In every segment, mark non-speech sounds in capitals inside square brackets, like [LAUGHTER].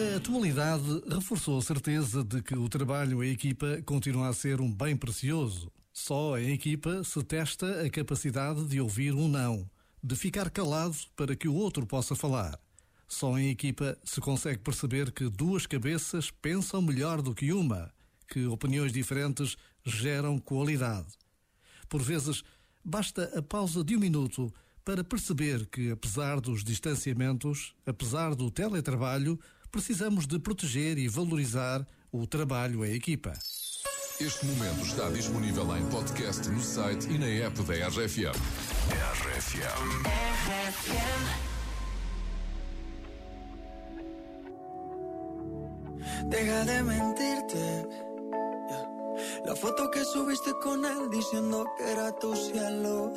A atualidade reforçou a certeza de que o trabalho em equipa continua a ser um bem precioso. Só em equipa se testa a capacidade de ouvir um não, de ficar calado para que o outro possa falar. Só em equipa se consegue perceber que duas cabeças pensam melhor do que uma, que opiniões diferentes geram qualidade. Por vezes, basta a pausa de um minuto para perceber que, apesar dos distanciamentos, apesar do teletrabalho, precisamos de proteger e valorizar o trabalho em equipa. Este momento está disponível em podcast no site e na app da RFM. RFM. Deja de mentirte. La foto que subiste con él diciendo que era tu cielo.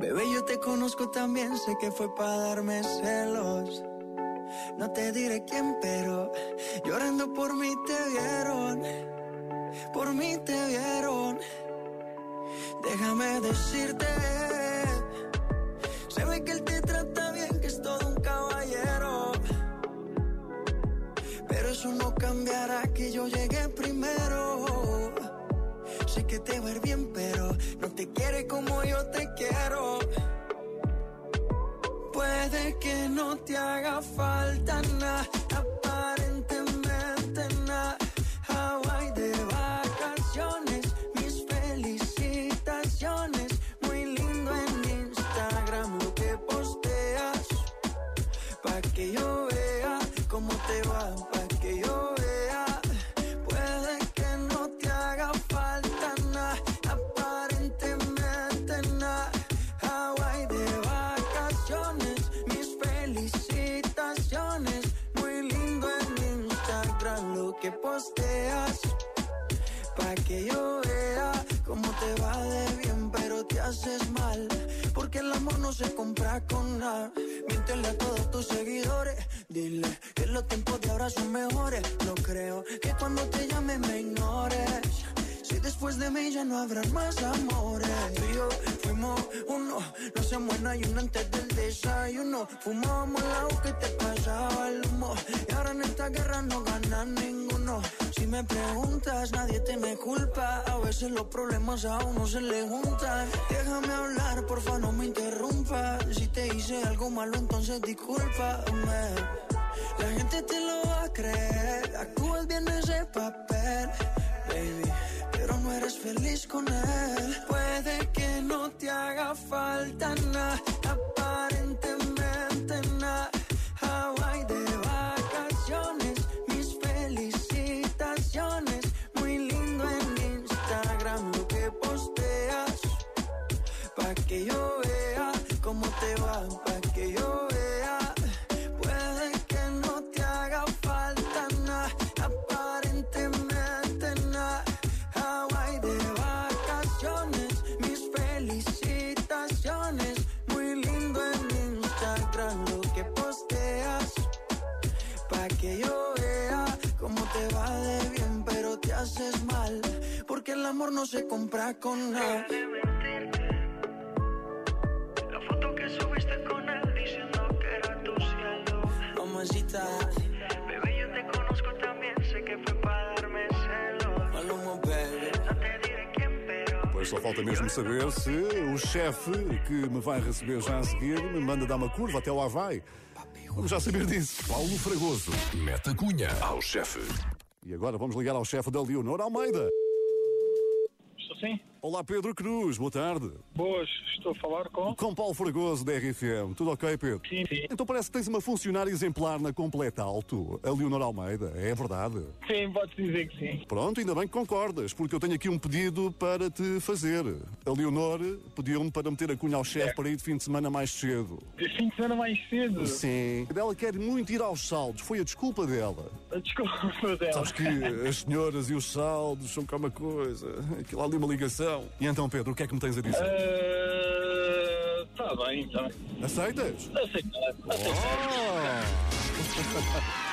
Bebé, yo te conozco también, sé que fue para darme celos. No te diré quién, pero llorando por mí te vieron. Por mí te vieron. Déjame decirte. Se ve que él te trata bien, que es todo un caballero. Pero eso no cambiará que yo llegué primero. Sé que te va bien, pero no te quiere como no te haga falta nada, que posteas. Pa' que yo vea cómo te va de bien, pero te haces mal. Porque el amor no se compra con nada. Miéntele a todos tus seguidores. Dile que los tiempos de ahora son mejores. No creo que cuando te llame me ignores. Si después de mí ya no habrán más amores. Tú y yo fuimos uno, no se muera y uno antes del desayuno. Fumábamos agua que te pasaba el humo. Y ahora en esta guerra no gana ninguno. Si me preguntas, nadie te me culpa. A veces los problemas a uno se le juntan. Déjame hablar, porfa, no me interrumpas. Si te hice algo malo, entonces discúlpame. La gente te lo va a creer. Actúas bien ese papel, feliz con él. Puede que no te haga falta nada, vea cómo te va de bien, pero te haces mal. Porque el amor no se compra con nada. La foto que subiste con él diciendo que era tu cielo. Mamacita, bebé, yo te conozco también, sé que fue para darme celos. Maluma, baby. No te diré quién, pero. Pois só falta mesmo saber se o chefe que me vai receber já a seguir me manda dar uma curva até lá vai. Vamos já saber disso. Paulo Fragoso. Meta Cunha ao chefe. E agora vamos ligar ao chefe da Leonor Almeida. Estou sim? Olá Pedro Cruz, boa tarde. Boas, estou a falar com. Com Paulo Fragoso da RFM. Tudo ok, Pedro? Sim, sim. Então parece que tens uma funcionária exemplar na Completa Alto, a Leonor Almeida. É verdade? Sim, pode dizer que sim. Pronto, ainda bem que concordas, porque eu tenho aqui um pedido para te fazer. A Leonor pediu-me para meter a cunha ao chefe para ir de fim de semana mais cedo. De fim de semana mais cedo. Sim. Ela quer muito ir aos saldos, foi a desculpa dela. Desculpa dela. Sabes que as senhoras e os saldos são cá uma coisa, aquilo ali uma ligação. E então, Pedro, o que é que me tens a dizer? Está bem, está bem. Aceitas? Aceitar. Oh! [LAUGHS]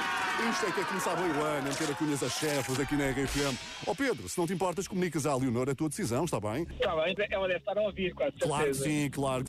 Isto é que é começar bem o ano, a meter a cunhas a chefes aqui na RFM. Ó Pedro, se não te importas, comunicas à Leonor a tua decisão, está bem? Está bem, ela deve estar a ouvir, com certeza. Claro que sim, claro.